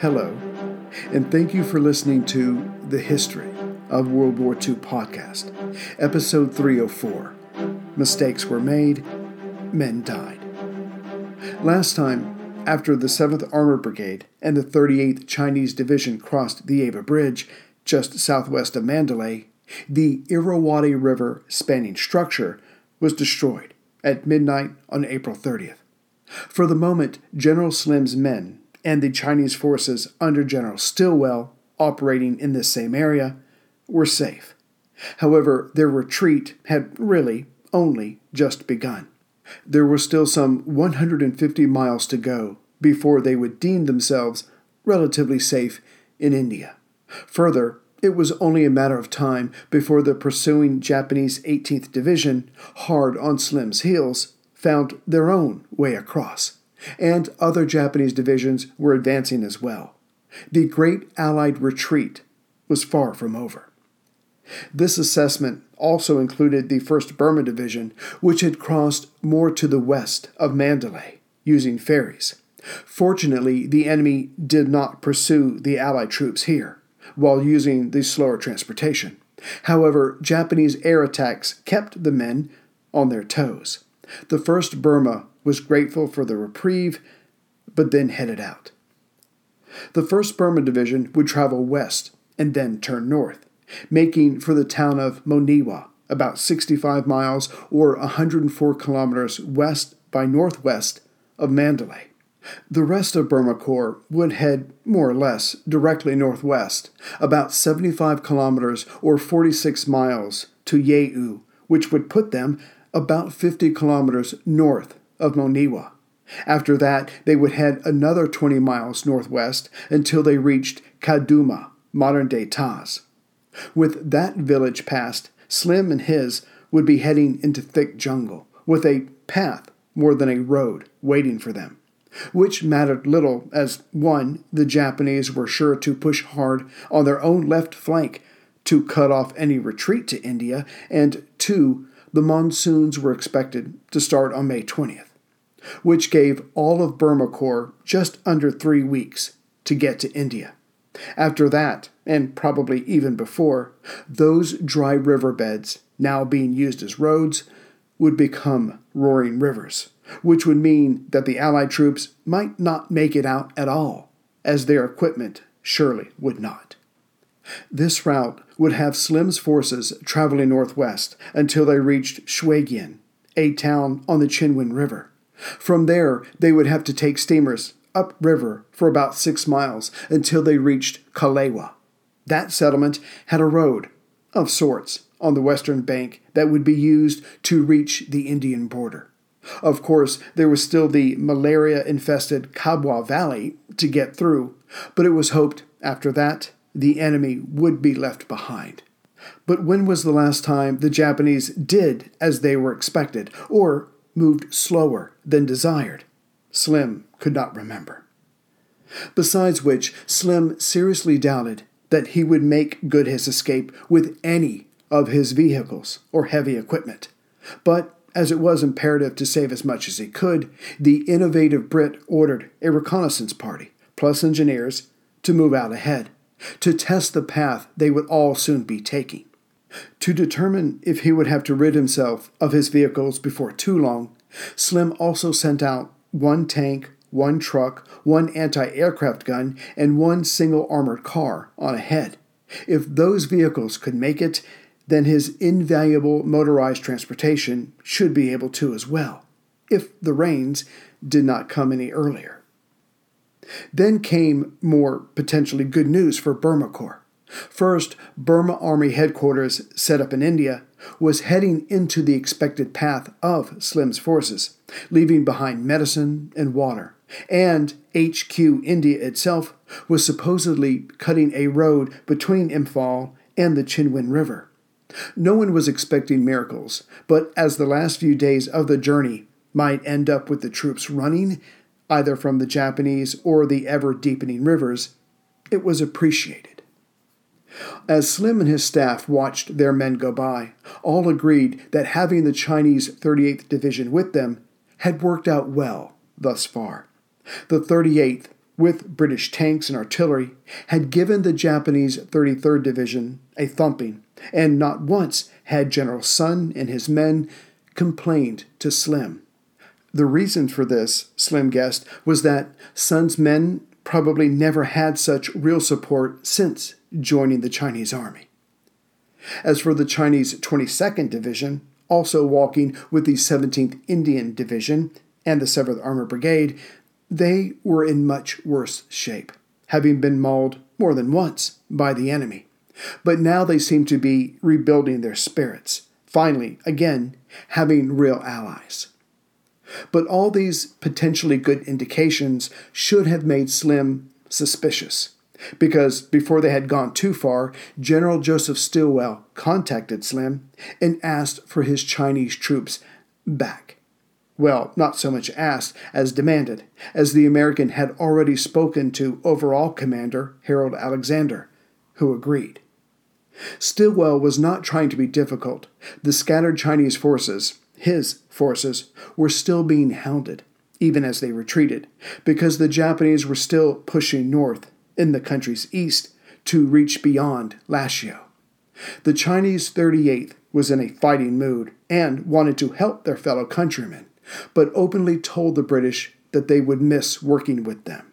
Hello, and thank you for listening to the History of World War II podcast, episode 304 Mistakes Were Made, Men Died. Last time, after the 7th Armored Brigade and the 38th Chinese Division crossed the Ava Bridge just southwest of Mandalay, the Irrawaddy River spanning structure was destroyed at midnight on April 30th. For the moment, General Slim's men and the Chinese forces under General Stilwell, operating in this same area, were safe. However, their retreat had really only just begun. There was still some 150 miles to go before they would deem themselves relatively safe in India. Further, it was only a matter of time before the pursuing Japanese 18th Division, hard on Slim's heels, found their own way across and other Japanese divisions were advancing as well. The Great Allied Retreat was far from over. This assessment also included the 1st Burma Division, which had crossed more to the west of Mandalay using ferries. Fortunately, the enemy did not pursue the Allied troops here while using the slower transportation. However, Japanese air attacks kept the men on their toes. The 1st Burma was grateful for the reprieve, but then headed out. The 1st Burma Division would travel west and then turn north, making for the town of Monywa, about 65 miles or 104 kilometers west by northwest of Mandalay. The rest of Burma Corps would head more or less directly northwest, about 75 kilometers or 46 miles to Yeu, which would put them about 50 kilometers north of Monywa. After that, they would head another 20 miles northwest until they reached Kaduma, modern day Taz. With that village passed, Slim and his would be heading into thick jungle, with a path more than a road waiting for them. Which mattered little, as one, the Japanese were sure to push hard on their own left flank to cut off any retreat to India, and two, the monsoons were expected to start on May 20th which gave all of Burma Corps just under three weeks to get to India. After that, and probably even before, those dry riverbeds, now being used as roads, would become roaring rivers, which would mean that the Allied troops might not make it out at all, as their equipment surely would not. This route would have Slim's forces traveling northwest until they reached Shwegyin, a town on the Chindwin River. From there, they would have to take steamers upriver for about six miles until they reached Kalewa. That settlement had a road, of sorts, on the western bank that would be used to reach the Indian border. Of course, there was still the malaria infested Kabaw Valley to get through, but it was hoped after that the enemy would be left behind. But when was the last time the Japanese did as they were expected, or moved slower than desired. Slim could not remember. Besides which, Slim seriously doubted that he would make good his escape with any of his vehicles or heavy equipment. But as it was imperative to save as much as he could, the innovative Brit ordered a reconnaissance party, plus engineers, to move out ahead, to test the path they would all soon be taking. To determine if he would have to rid himself of his vehicles before too long, Slim also sent out one tank, one truck, one anti aircraft gun, and one single armored car on ahead. If those vehicles could make it, then his invaluable motorized transportation should be able to as well, if the rains did not come any earlier. Then came more potentially good news for Burma Corps. First, Burma Army headquarters, set up in India, was heading into the expected path of Slim's forces, leaving behind medicine and water. And HQ India itself was supposedly cutting a road between Imphal and the Chindwin River. No one was expecting miracles, but as the last few days of the journey might end up with the troops running, either from the Japanese or the ever deepening rivers, it was appreciated. As Slim and his staff watched their men go by, all agreed that having the Chinese 38th Division with them had worked out well thus far. The 38th with British tanks and artillery, had given the Japanese 33rd Division a thumping, and not once had General Sun and his men complained to Slim. The reason for this, Slim guessed, was that Sun's men probably never had such real support since joining the Chinese army. As for the Chinese 22nd Division, also walking with the 17th Indian Division and the 7th Armored Brigade, they were in much worse shape, having been mauled more than once by the enemy. But now they seemed to be rebuilding their spirits, finally, again, having real allies. But all these potentially good indications should have made Slim suspicious, because before they had gone too far, General Joseph Stilwell contacted Slim and asked for his Chinese troops back. Well, not so much asked as demanded, as the American had already spoken to overall commander Harold Alexander, who agreed. Stilwell was not trying to be difficult. The scattered Chinese forces, his forces, were still being hounded, even as they retreated, because the Japanese were still pushing north in the country's east to reach beyond Lashio. The Chinese 38th was in a fighting mood and wanted to help their fellow countrymen, but openly told the British that they would miss working with them.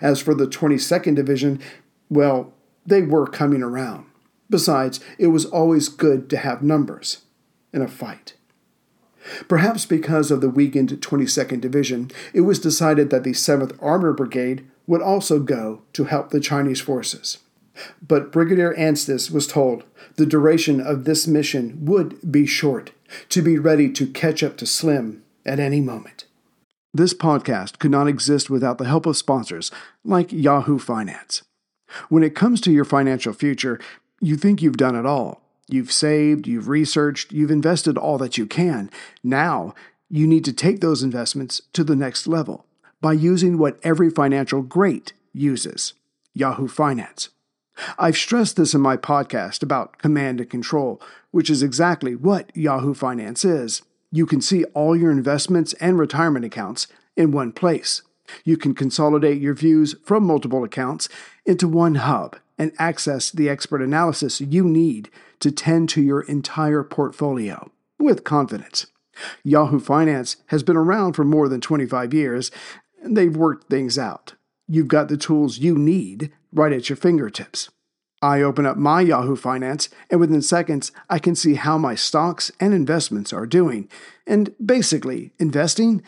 As for the 22nd Division, well, they were coming around. Besides, it was always good to have numbers in a fight. Perhaps because of the weakened 22nd Division, it was decided that the 7th Armored Brigade would also go to help the Chinese forces. But Brigadier Anstice was told the duration of this mission would be short, to be ready to catch up to Slim at any moment. This podcast could not exist without the help of sponsors like Yahoo Finance. When it comes to your financial future, you think you've done it all. You've saved, you've researched, you've invested all that you can. Now, you need to take those investments to the next level by using what every financial great uses Yahoo Finance. I've stressed this in my podcast about command and control, which is exactly what Yahoo Finance is. You can see all your investments and retirement accounts in one place. You can consolidate your views from multiple accounts into one hub and access the expert analysis you need to tend to your entire portfolio with confidence. Yahoo Finance has been around for more than 25 years, and they've worked things out. You've got the tools you need right at your fingertips. I open up my Yahoo Finance, and within seconds, I can see how my stocks and investments are doing. And basically, investing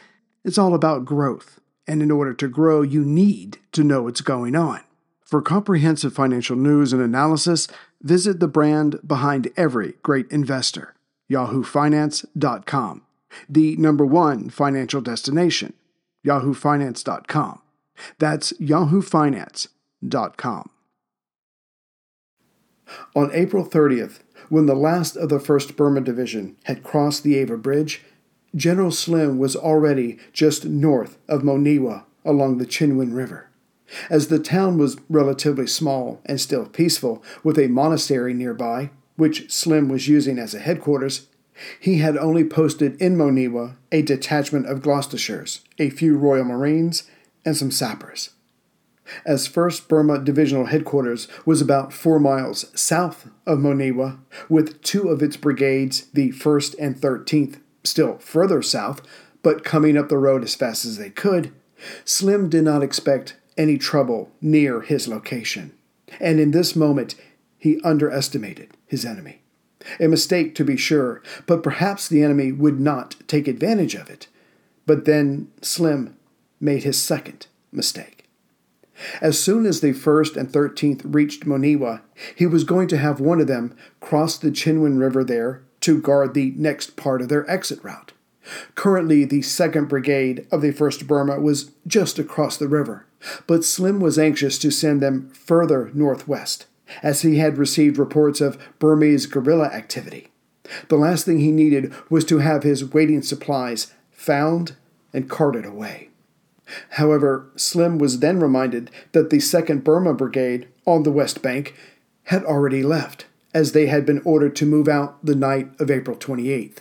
is all about growth. And in order to grow, you need to know what's going on. For comprehensive financial news and analysis, visit the brand behind every great investor, yahoofinance.com, the number one financial destination, yahoofinance.com. That's yahoofinance.com. On April 30th, when the last of the 1st Burma Division had crossed the Ava Bridge, General Slim was already just north of Monywa along the Chindwin River. As the town was relatively small and still peaceful, with a monastery nearby, which Slim was using as a headquarters, he had only posted in Monywa a detachment of Gloucesters, a few Royal Marines, and some sappers. As 1st Burma Divisional Headquarters was about four miles south of Monywa, with two of its brigades, the 1st and 13th, still further south, but coming up the road as fast as they could, Slim did not expect any trouble near his location. And in this moment, he underestimated his enemy. A mistake, to be sure, but perhaps the enemy would not take advantage of it. But then Slim made his second mistake. As soon as the 1st and 13th reached Monywa, he was going to have one of them cross the Chindwin River there to guard the next part of their exit route. Currently, the 2nd Brigade of the 1st Burma was just across the river, but Slim was anxious to send them further northwest, as he had received reports of Burmese guerrilla activity. The last thing he needed was to have his waiting supplies found and carted away. However, Slim was then reminded that the 2nd Burma Brigade on the West Bank had already left, as they had been ordered to move out the night of April 28th.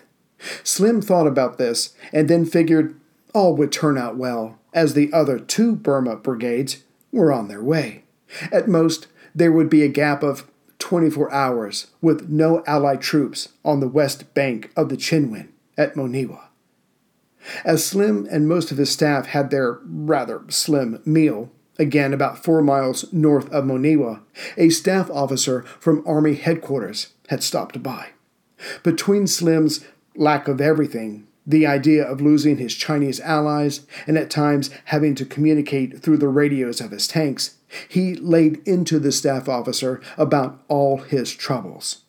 Slim thought about this and then figured all would turn out well as the other two Burma brigades were on their way. At most, there would be a gap of 24 hours with no Allied troops on the west bank of the Chindwin at Monywa. As Slim and most of his staff had their rather slim meal, again about four miles north of Monywa, a staff officer from Army headquarters had stopped by. Between Slim's lack of everything, the idea of losing his Chinese allies, and at times having to communicate through the radios of his tanks, he laid into the staff officer about all his troubles.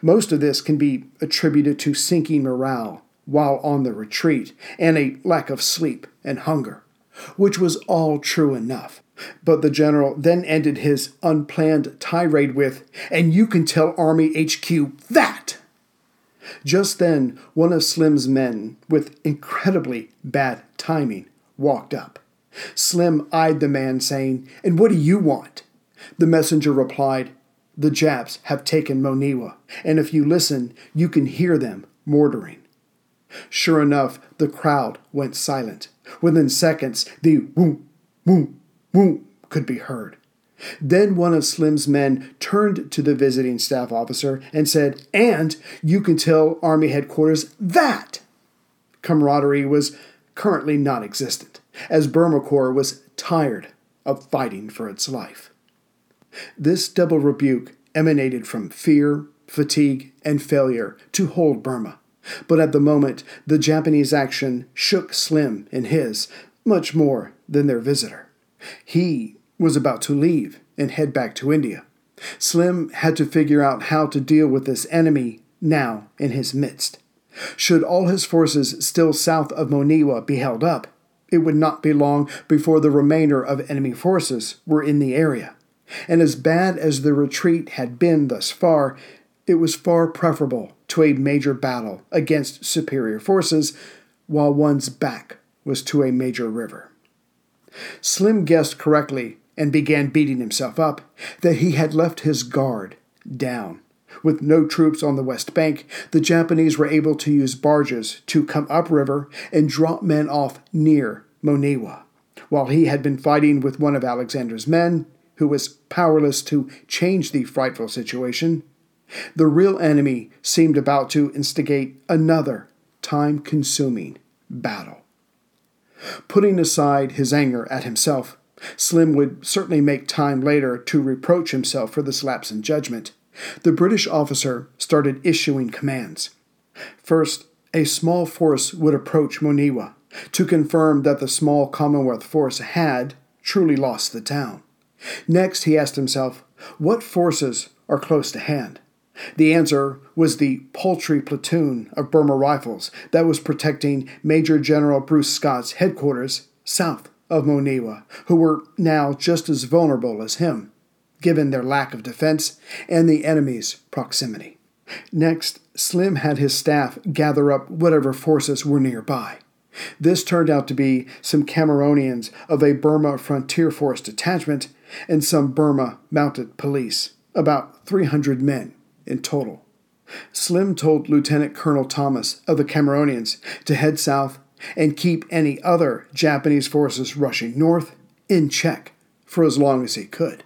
Most of this can be attributed to sinking morale while on the retreat and a lack of sleep and hunger, which was all true enough. But the general then ended his unplanned tirade with, And you can tell Army HQ that! Just then, one of Slim's men, with incredibly bad timing, walked up. Slim eyed the man, saying, And what do you want? The messenger replied, The Japs have taken Monywa, and if you listen, you can hear them mortaring. Sure enough, the crowd went silent. Within seconds, the whoom, whoom, whoom could be heard. Then one of Slim's men turned to the visiting staff officer and said, And you can tell Army headquarters that. Camaraderie was currently non existent, as Burma Corps was tired of fighting for its life. This double rebuke emanated from fear, fatigue, and failure to hold Burma. But at the moment, the Japanese action shook Slim and his much more than their visitor. He was about to leave and head back to India. Slim had to figure out how to deal with this enemy now in his midst. Should all his forces still south of Monywa be held up, it would not be long before the remainder of enemy forces were in the area. And as bad as the retreat had been thus far, it was far preferable to a major battle against superior forces while one's back was to a major river. Slim guessed correctly and began beating himself up that he had left his guard down. With no troops on the west bank, the Japanese were able to use barges to come upriver and drop men off near Monywa. While he had been fighting with one of Alexander's men, who was powerless to change the frightful situation, the real enemy seemed about to instigate another time consuming battle. Putting aside his anger at himself, Slim would certainly make time later to reproach himself for this lapse in judgment. The British officer started issuing commands. First, a small force would approach Monywa to confirm that the small Commonwealth force had truly lost the town. Next, he asked himself, what forces are close to hand? The answer was the paltry platoon of Burma Rifles that was protecting Major General Bruce Scott's headquarters south of Monywa, who were now just as vulnerable as him, given their lack of defense and the enemy's proximity. Next, Slim had his staff gather up whatever forces were nearby. This turned out to be some Cameronians of a Burma Frontier Force detachment and some Burma mounted police, about 300 men in total. Slim told Lieutenant Colonel Thomas of the Cameronians to head south and keep any other Japanese forces rushing north in check for as long as he could.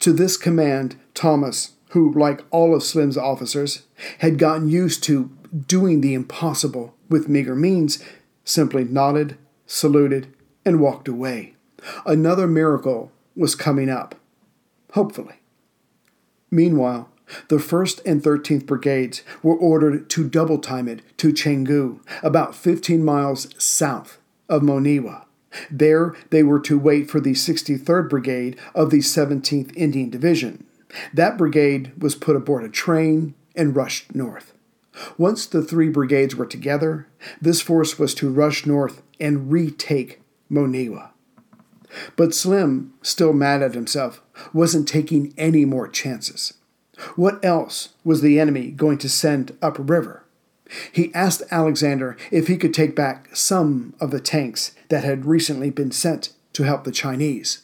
To this command, Thomas, who, like all of Slim's officers, had gotten used to doing the impossible with meager means, simply nodded, saluted, and walked away. Another miracle was coming up, hopefully. Meanwhile, the 1st and 13th Brigades were ordered to double time it to Chaungu, about 15 miles south of Monywa. There, they were to wait for the 63rd Brigade of the 17th Indian Division. That brigade was put aboard a train and rushed north. Once the three brigades were together, this force was to rush north and retake Monywa. But Slim, still mad at himself, wasn't taking any more chances. What else was the enemy going to send upriver? He asked Alexander if he could take back some of the tanks that had recently been sent to help the Chinese.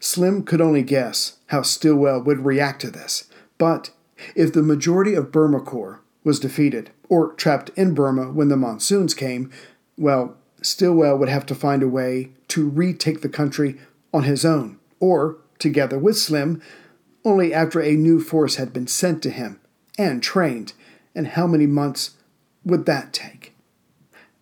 Slim could only guess how Stilwell would react to this, but if the majority of Burma Corps was defeated or trapped in Burma when the monsoons came, well, Stilwell would have to find a way to retake the country on his own, or together with Slim, only after a new force had been sent to him and trained, and how many months would that take?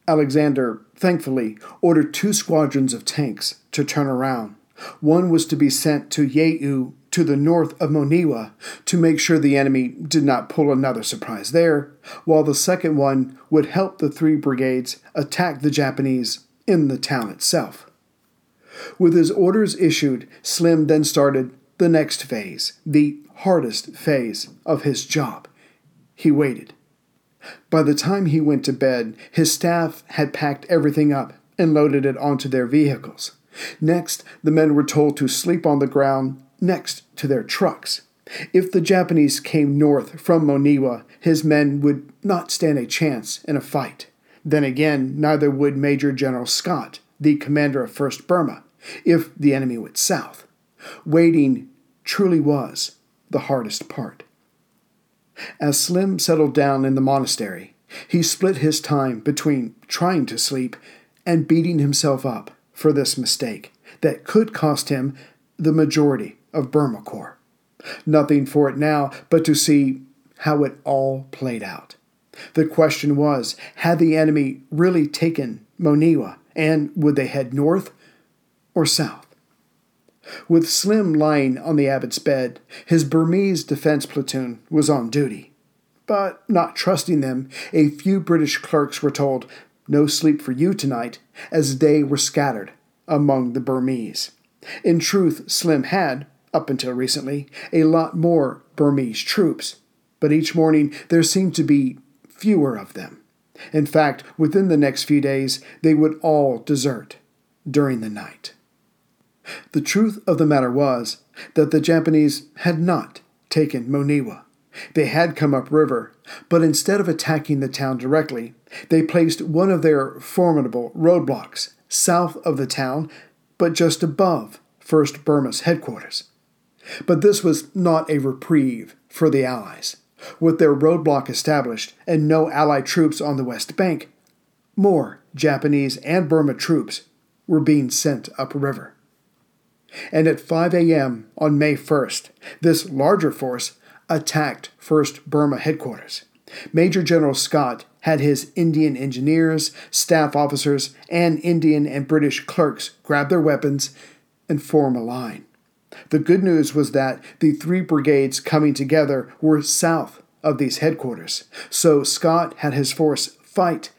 Alexander, thankfully, ordered two squadrons of tanks to turn around. One was to be sent to Yeu to the north of Monywa to make sure the enemy did not pull another surprise there, while the second one would help the three brigades attack the Japanese in the town itself. With his orders issued, Slim then started the next phase, the hardest phase of his job. He waited. By the time he went to bed, his staff had packed everything up and loaded it onto their vehicles. Next, the men were told to sleep on the ground next to their trucks. If the Japanese came north from Monywa, his men would not stand a chance in a fight. Then again, neither would Major General Scott, the commander of 1st Burma, if the enemy went south. Waiting truly was the hardest part. As Slim settled down in the monastery, he split his time between trying to sleep and beating himself up for this mistake that could cost him the majority of Burma Corps. Nothing for it now but to see how it all played out. The question was had the enemy really taken Monywa, and would they head north or south? With Slim lying on the abbot's bed, his Burmese defense platoon was on duty. But not trusting them, a few British clerks were told, No sleep for you tonight, as they were scattered among the Burmese. In truth, Slim had, up until recently, a lot more Burmese troops, but each morning there seemed to be fewer of them. In fact, within the next few days, they would all desert during the night. The truth of the matter was that the Japanese had not taken Monywa. They had come upriver, but instead of attacking the town directly, they placed one of their formidable roadblocks south of the town, but just above 1st Burma's headquarters. But this was not a reprieve for the Allies. With their roadblock established and no Allied troops on the West Bank, more Japanese and Burma troops were being sent upriver. And at 5 a.m. on May 1st, this larger force attacked 1st Burma headquarters. Major General Scott had his Indian engineers, staff officers, and Indian and British clerks grab their weapons and form a line. The good news was that the three brigades coming together were south of these headquarters, so Scott had his force fight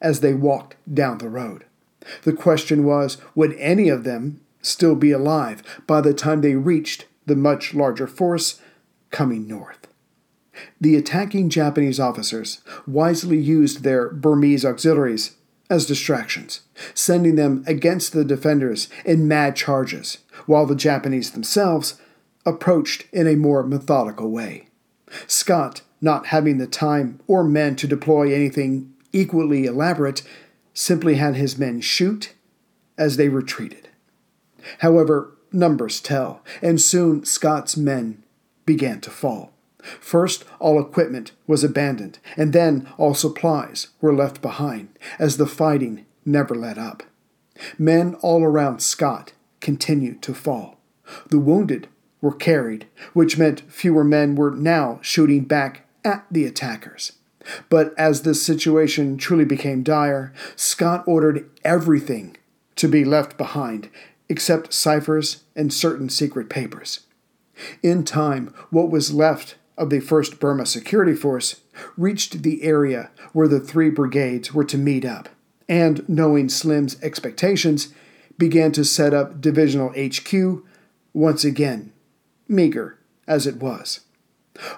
as they walked down the road. The question was would any of them still be alive by the time they reached the much larger force coming north? The attacking Japanese officers wisely used their Burmese auxiliaries as distractions, sending them against the defenders in mad charges, while the Japanese themselves approached in a more methodical way. Scott, not having the time or men to deploy anything equally elaborate, simply had his men shoot as they retreated. However, numbers tell, and soon Scott's men began to fall. First, all equipment was abandoned, and then all supplies were left behind, as the fighting never let up. Men all around Scott continued to fall. The wounded were carried, which meant fewer men were now shooting back at the attackers. But as the situation truly became dire, Scott ordered everything to be left behind except ciphers and certain secret papers. In time, what was left of the 1st Burma Security Force reached the area where the three brigades were to meet up, and, knowing Slim's expectations, began to set up divisional HQ once again, meager as it was.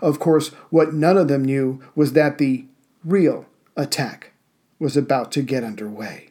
Of course, what none of them knew was that the real attack was about to get underway.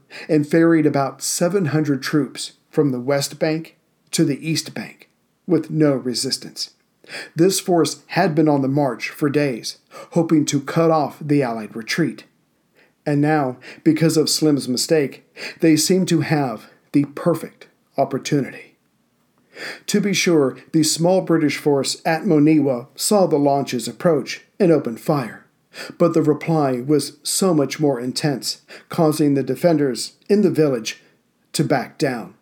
and ferried about 700 troops from the west bank to the east bank with no resistance. This force had been on the march for days, hoping to cut off the Allied retreat. And now, because of Slim's mistake, they seemed to have the perfect opportunity. To be sure, the small British force at Monywa saw the launches approach and opened fire. But the reply was so much more intense, causing the defenders in the village to back down.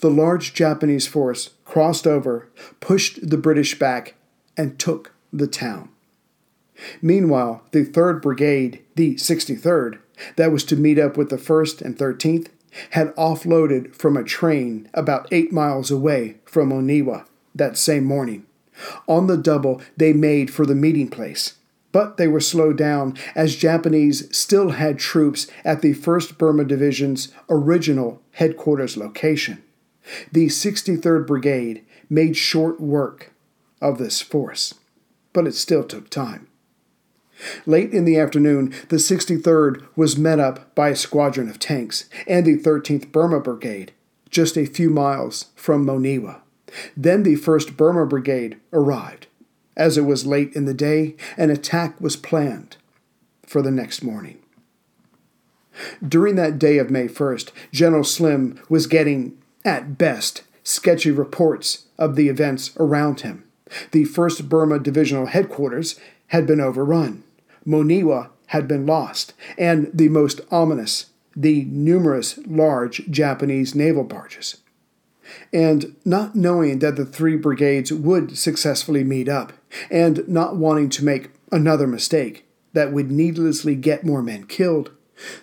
The large Japanese force crossed over, pushed the British back, and took the town. Meanwhile, the 3rd Brigade, the 63rd, that was to meet up with the 1st and 13th, had offloaded from a train about eight miles away from Monywa that same morning. On the double, they made for the meeting place but they were slowed down as Japanese still had troops at the 1st Burma Division's original headquarters location. The 63rd Brigade made short work of this force, but it still took time. Late in the afternoon, the 63rd was met up by a squadron of tanks and the 13th Burma Brigade, just a few miles from Monywa. Then the 1st Burma Brigade arrived as it was late in the day, an attack was planned for the next morning. During that day of May 1st, General Slim was getting, at best, sketchy reports of the events around him. The 1st Burma Divisional Headquarters had been overrun, Monywa had been lost, and the most ominous, the numerous large Japanese naval barges. And not knowing that the three brigades would successfully meet up, and not wanting to make another mistake that would needlessly get more men killed,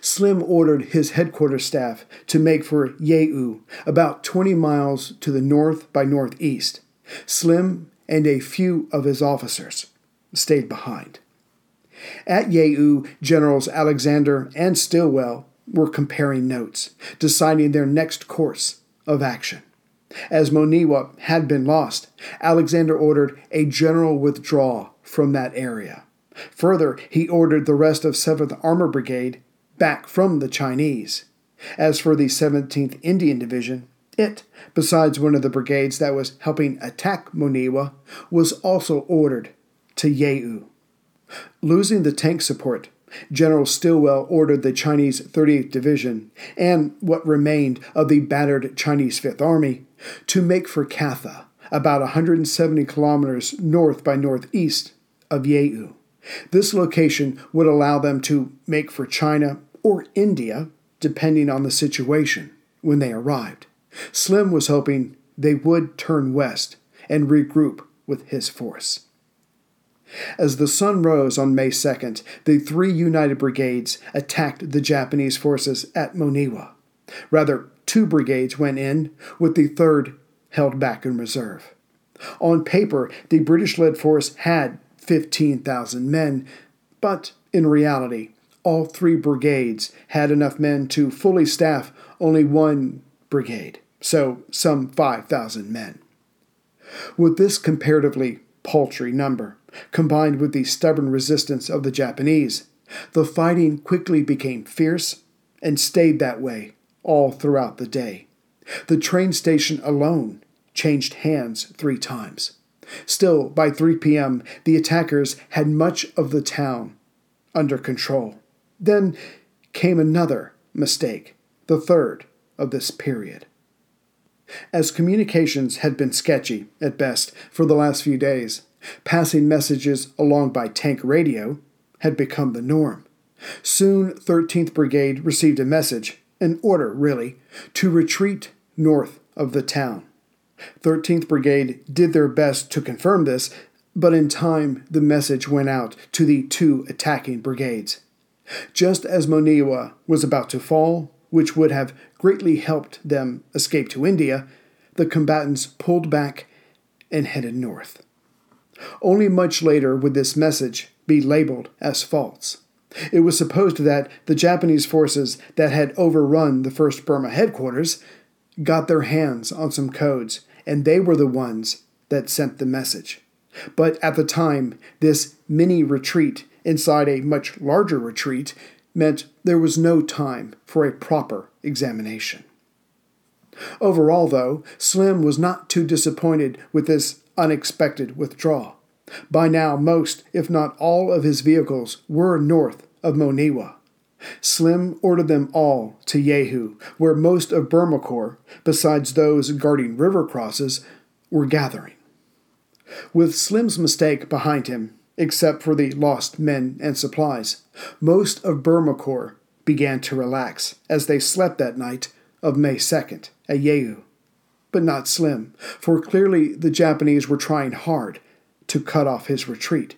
Slim ordered his headquarters staff to make for Yeu, about 20 miles to the north by northeast. Slim and a few of his officers stayed behind. At Yeu, Generals Alexander and Stilwell were comparing notes, deciding their next course of action. As Monywa had been lost, Alexander ordered a general withdrawal from that area. Further, he ordered the rest of 7th Armor Brigade back from the Chinese. As for the 17th Indian Division, it, besides one of the brigades that was helping attack Monywa, was also ordered to Yeu. Losing the tank support, General Stilwell ordered the Chinese 38th Division and what remained of the battered Chinese Fifth Army to make for Katha, about 170 kilometers north by northeast of Yeu. This location would allow them to make for China or India, depending on the situation, when they arrived. Slim was hoping they would turn west and regroup with his force. As the sun rose on May 2nd, the three united brigades attacked the Japanese forces at Monywa. Rather, two brigades went in, with the third held back in reserve. On paper, the British led force had 15,000 men, but in reality, all three brigades had enough men to fully staff only one brigade, so some 5,000 men. With this comparatively paltry number, combined with the stubborn resistance of the Japanese, the fighting quickly became fierce and stayed that way all throughout the day. The train station alone changed hands three times. Still, by 3 p.m., the attackers had much of the town under control. Then came another mistake, the third of this period. As communications had been sketchy, at best, for the last few days, passing messages along by tank radio had become the norm. Soon, 13th Brigade received a message, an order really, to retreat north of the town. 13th Brigade did their best to confirm this, but in time the message went out to the two attacking brigades. Just as Monywa was about to fall, which would have greatly helped them escape to India, the combatants pulled back and headed north. Only much later would this message be labeled as false. It was supposed that the Japanese forces that had overrun the 1st Burma headquarters got their hands on some codes, and they were the ones that sent the message. But at the time, this mini retreat inside a much larger retreat meant there was no time for a proper examination. Overall, though, Slim was not too disappointed with this unexpected withdrawal. By now, most, if not all, of his vehicles were north of Monywa. Slim ordered them all to Yeu, where most of Burma Corps, besides those guarding river crosses, were gathering. With Slim's mistake behind him, except for the lost men and supplies, most of Burma Corps began to relax as they slept that night of May 2nd at Yeu. But not Slim, for clearly the Japanese were trying hard to cut off his retreat.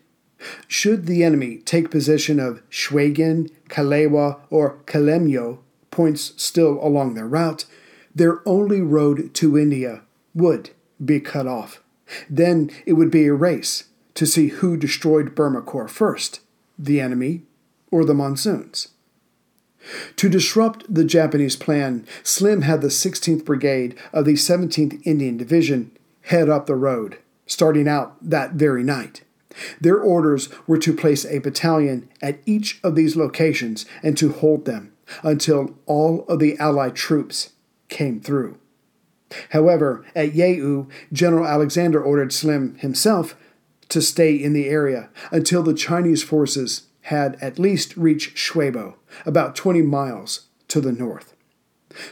Should the enemy take possession of Shwegyin, Kalewa, or Kalemyo, points still along their route, their only road to India would be cut off. Then it would be a race to see who destroyed Burma Corps first, the enemy or the monsoons. To disrupt the Japanese plan, Slim had the 16th Brigade of the 17th Indian Division head up the road, starting out that very night. Their orders were to place a battalion at each of these locations and to hold them until all of the Allied troops came through. However, at Yeu, General Alexander ordered Slim himself to stay in the area until the Chinese forces had at least reached Shwebo, about 20 miles to the north.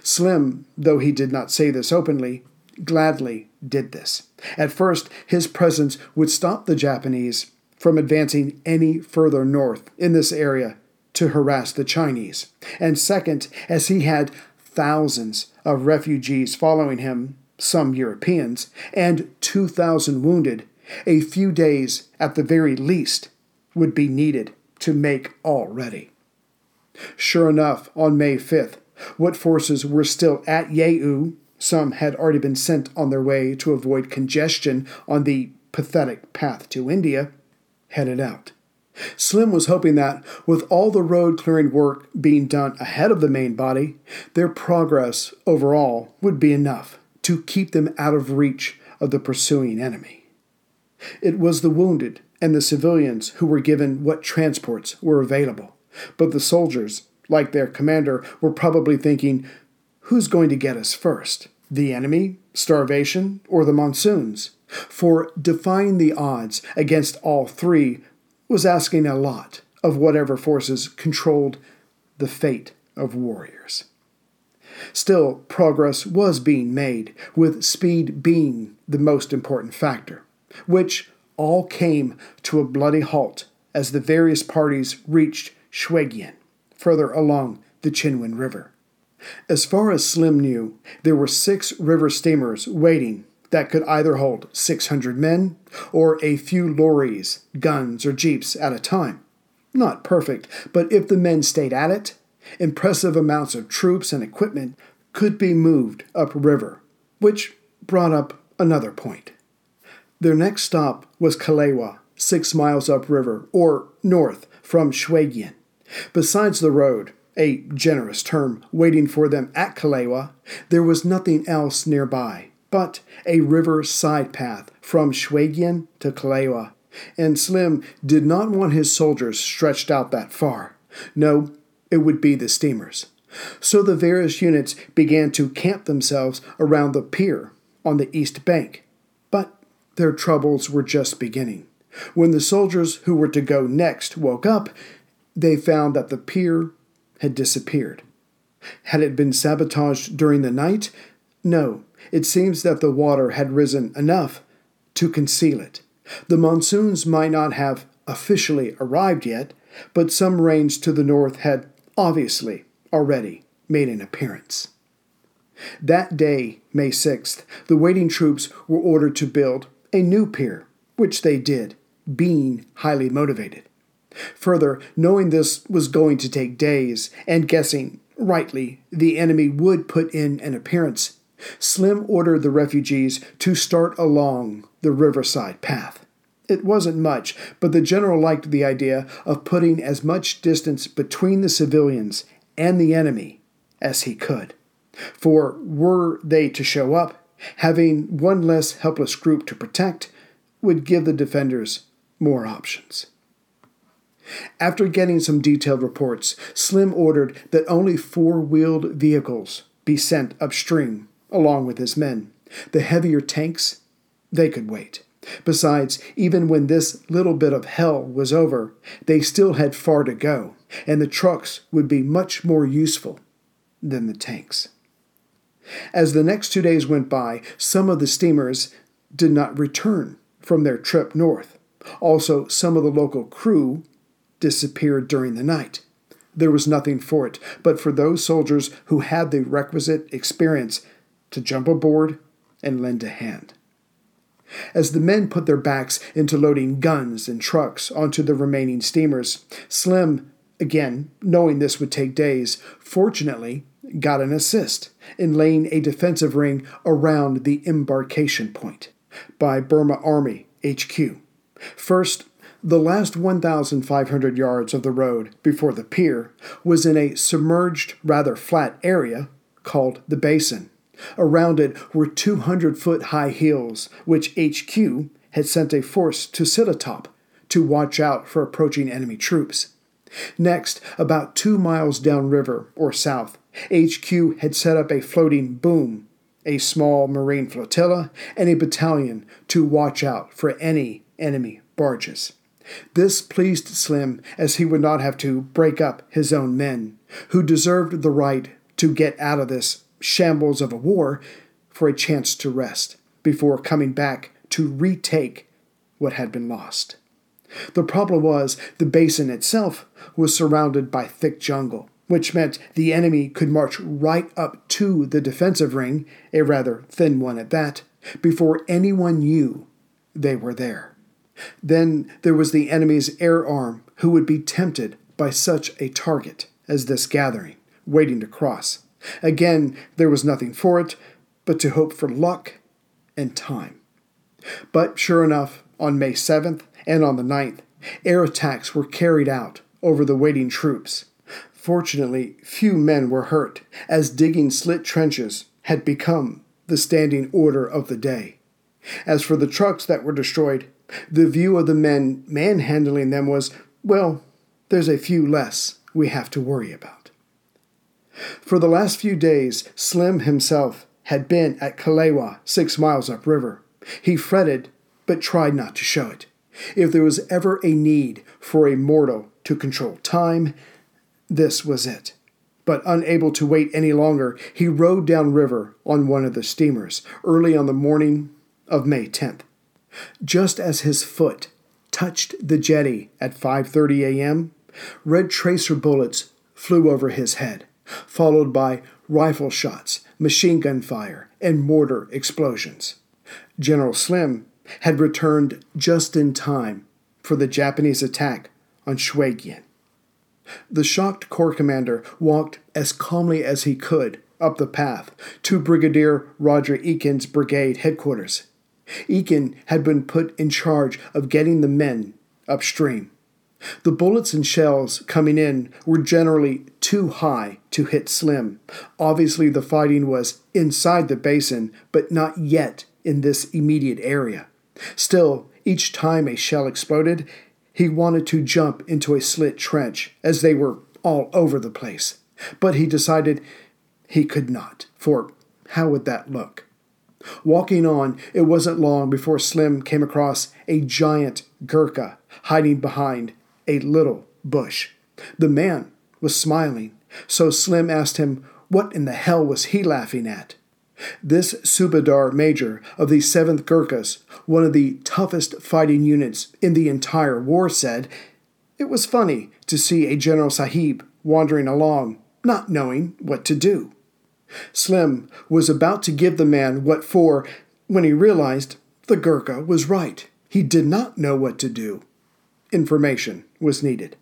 Slim, though he did not say this openly, gladly did this. At first, his presence would stop the Japanese from advancing any further north in this area to harass the Chinese. And second, as he had thousands of refugees following him, some Europeans, and 2,000 wounded, a few days at the very least would be needed to make all ready. Sure enough, on May 5th, what forces were still at Yeu some had already been sent on their way to avoid congestion on the pathetic path to India, headed out. Slim was hoping that, with all the road clearing work being done ahead of the main body, their progress overall would be enough to keep them out of reach of the pursuing enemy. It was the wounded and the civilians who were given what transports were available, but the soldiers, like their commander, were probably thinking, who's going to get us first? The enemy, starvation, or the monsoons? For defying the odds against all three was asking a lot of whatever forces controlled the fate of warriors. Still, progress was being made, with speed being the most important factor, which all came to a bloody halt as the various parties reached Shwegyin, further along the Chindwin River. As far as Slim knew, there were six river steamers waiting that could either hold 600 men or a few lorries, guns, or jeeps at a time. Not perfect, but if the men stayed at it, impressive amounts of troops and equipment could be moved upriver, which brought up another point. Their next stop was Kalewa, six miles upriver, or north from Shwegyin. Besides the road, a generous term, waiting for them at Kalewa, there was nothing else nearby but a river side path from Shwegyin to Kalewa, and Slim did not want his soldiers stretched out that far. No, it would be the steamers. So the various units began to camp themselves around the pier on the east bank. But their troubles were just beginning. When the soldiers who were to go next woke up, they found that the pier had disappeared. Had it been sabotaged during the night? No, it seems that the water had risen enough to conceal it. The monsoons might not have officially arrived yet, but some rains to the north had obviously already made an appearance. That day, May 6th, the waiting troops were ordered to build a new pier, which they did, being highly motivated. Further, knowing this was going to take days, and guessing rightly the enemy would put in an appearance, Slim ordered the refugees to start along the riverside path. It wasn't much, but the general liked the idea of putting as much distance between the civilians and the enemy as he could. For were they to show up, having one less helpless group to protect would give the defenders more options. After getting some detailed reports, Slim ordered that only four wheeled vehicles be sent upstream along with his men. The heavier tanks, they could wait. Besides, even when this little bit of hell was over, they still had far to go, and the trucks would be much more useful than the tanks. As the next two days went by, some of the steamers did not return from their trip north. Also, some of the local crew disappeared during the night. There was nothing for it but for those soldiers who had the requisite experience to jump aboard and lend a hand. As the men put their backs into loading guns and trucks onto the remaining steamers, Slim, again knowing this would take days, fortunately got an assist in laying a defensive ring around the embarkation point by Burma Army HQ. First, the last 1,500 yards of the road before the pier was in a submerged, rather flat area called the Basin. Around it were 200 foot high hills, which HQ had sent a force to sit atop to watch out for approaching enemy troops. Next, about two miles downriver or south, HQ had set up a floating boom, a small marine flotilla, and a battalion to watch out for any enemy barges. This pleased Slim as he would not have to break up his own men, who deserved the right to get out of this shambles of a war for a chance to rest before coming back to retake what had been lost. The problem was the basin itself was surrounded by thick jungle, which meant the enemy could march right up to the defensive ring, a rather thin one at that, before anyone knew they were there. Then there was the enemy's air arm, who would be tempted by such a target as this gathering, waiting to cross. Again, there was nothing for it but to hope for luck and time. But sure enough, on May 7th and on the 9th, air attacks were carried out over the waiting troops. Fortunately, few men were hurt, as digging slit trenches had become the standing order of the day. As for the trucks that were destroyed, the view of the men manhandling them was, well, there's a few less we have to worry about. For the last few days, Slim himself had been at Kalewa, six miles upriver. He fretted, but tried not to show it. If there was ever a need for a mortal to control time, this was it. But unable to wait any longer, he rowed downriver on one of the steamers early on the morning of May 10th. Just as his foot touched the jetty at 5:30 a.m., red tracer bullets flew over his head followed by rifle shots, machine gun fire, and mortar explosions. General Slim had returned just in time for the Japanese attack on Shwegyin. The shocked corps commander walked as calmly as he could up the path to Brigadier Roger Ekin's brigade headquarters. Ekin had been put in charge of getting the men upstream. The bullets and shells coming in were generally too high to hit Slim. Obviously, the fighting was inside the basin, but not yet in this immediate area. Still, each time a shell exploded, he wanted to jump into a slit trench, as they were all over the place. But he decided he could not, for how would that look? Walking on, it wasn't long before Slim came across a giant Gurkha hiding behind a little bush. The man was smiling, so Slim asked him what in the hell was he laughing at. This Subadar major of the 7th Gurkhas, one of the toughest fighting units in the entire war, said, It was funny to see a General Sahib wandering along, not knowing what to do. Slim was about to give the man what for when he realized the Gurkha was right. He did not know what to do information was needed.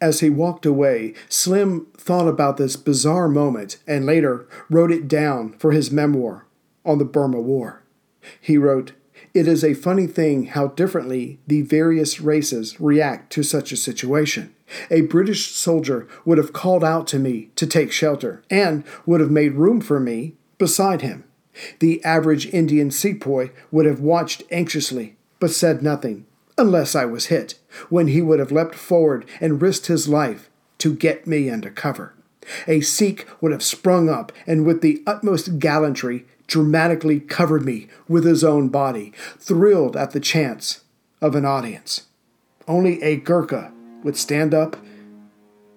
As he walked away, Slim thought about this bizarre moment and later wrote it down for his memoir on the Burma War. He wrote, It is a funny thing how differently the various races react to such a situation. A British soldier would have called out to me to take shelter and would have made room for me beside him. The average Indian sepoy would have watched anxiously but said nothing unless I was hit, when he would have leapt forward and risked his life to get me under cover. A Sikh would have sprung up and, with the utmost gallantry, dramatically covered me with his own body, thrilled at the chance of an audience. Only a Gurkha would stand up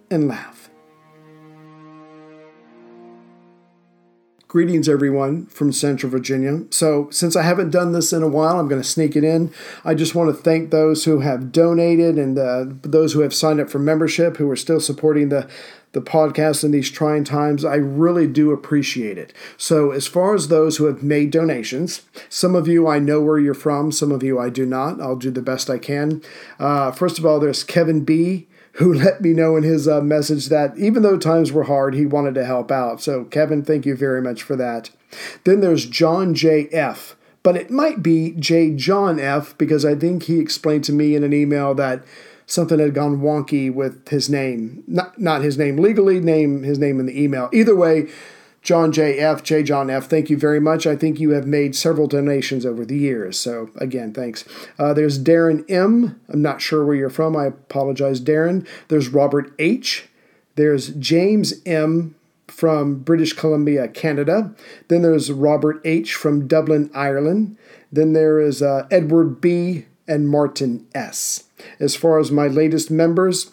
and laugh. Greetings, everyone from Central Virginia. So, since I haven't done this in a while, I'm going to sneak it in. I just want to thank those who have donated and uh, those who have signed up for membership, who are still supporting the the podcast in these trying times. I really do appreciate it. So, as far as those who have made donations, some of you I know where you're from, some of you I do not. I'll do the best I can. Uh, first of all, there's Kevin B who let me know in his uh, message that even though times were hard, he wanted to help out. So, Kevin, thank you very much for that. Then there's John J. F., but it might be J. John F. because I think he explained to me in an email that something had gone wonky with his name. Not, not his name legally, name his name in the email. Either way, John J. F., J. John F., thank you very much. I think you have made several donations over the years. So, again, thanks. Uh, there's Darren M. I'm not sure where you're from. I apologize, Darren. There's Robert H. There's James M. from British Columbia, Canada. Then there's Robert H. from Dublin, Ireland. Then there is uh, Edward B. and Martin S. As far as my latest members,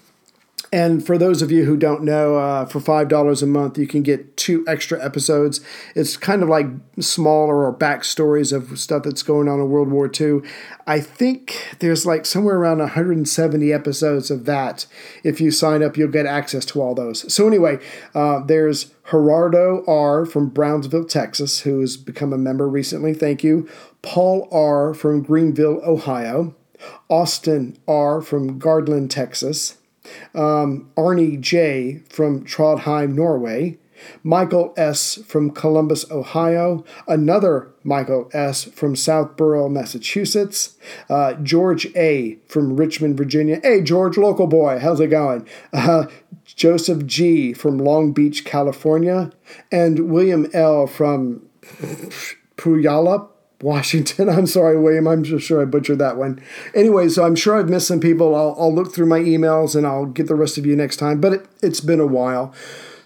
and for those of you who don't know, uh, for $5 a month, you can get two extra episodes. It's kind of like smaller or backstories of stuff that's going on in World War II. I think there's like somewhere around 170 episodes of that. If you sign up, you'll get access to all those. So, anyway, uh, there's Gerardo R. from Brownsville, Texas, who has become a member recently. Thank you. Paul R. from Greenville, Ohio. Austin R. from Garland, Texas um, Arnie J. from Trondheim, Norway, Michael S. from Columbus, Ohio, another Michael S. from Southborough, Massachusetts, uh, George A. from Richmond, Virginia. Hey, George, local boy, how's it going? Uh, Joseph G. from Long Beach, California, and William L. from Puyallup, Washington. I'm sorry, William. I'm just sure I butchered that one. Anyway, so I'm sure I've missed some people. I'll, I'll look through my emails and I'll get the rest of you next time. But it, it's been a while.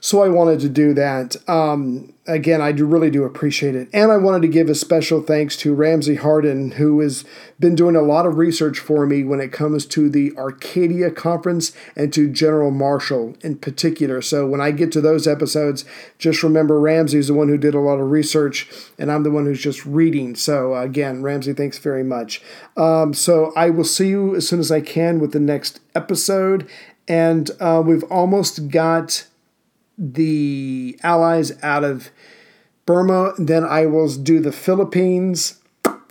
So I wanted to do that. Um, again, I do really do appreciate it. And I wanted to give a special thanks to Ramsey Harden, who has been doing a lot of research for me when it comes to the Arcadia Conference and to General Marshall in particular. So when I get to those episodes, just remember Ramsey's the one who did a lot of research, and I'm the one who's just reading. So again, Ramsey, thanks very much. Um, so I will see you as soon as I can with the next episode. And uh, we've almost got the allies out of Burma. Then I will do the Philippines.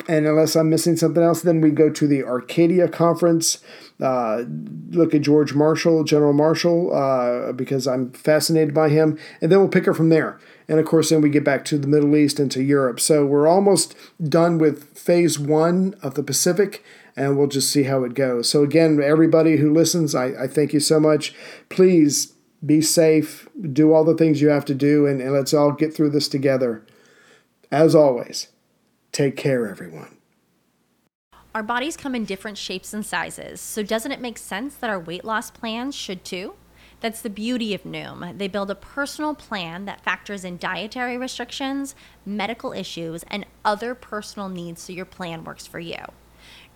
And unless I'm missing something else, then we go to the Arcadia Conference. Uh, look at George Marshall, General Marshall, uh, because I'm fascinated by him. And then we'll pick her from there. And of course, then we get back to the Middle East and to Europe. So we're almost done with phase one of the Pacific, and we'll just see how it goes. So, again, everybody who listens, I, I thank you so much. Please be safe, do all the things you have to do, and, and let's all get through this together. As always, take care, everyone. Our bodies come in different shapes and sizes, so doesn't it make sense that our weight loss plans should too? That's the beauty of Noom. They build a personal plan that factors in dietary restrictions, medical issues, and other personal needs so your plan works for you.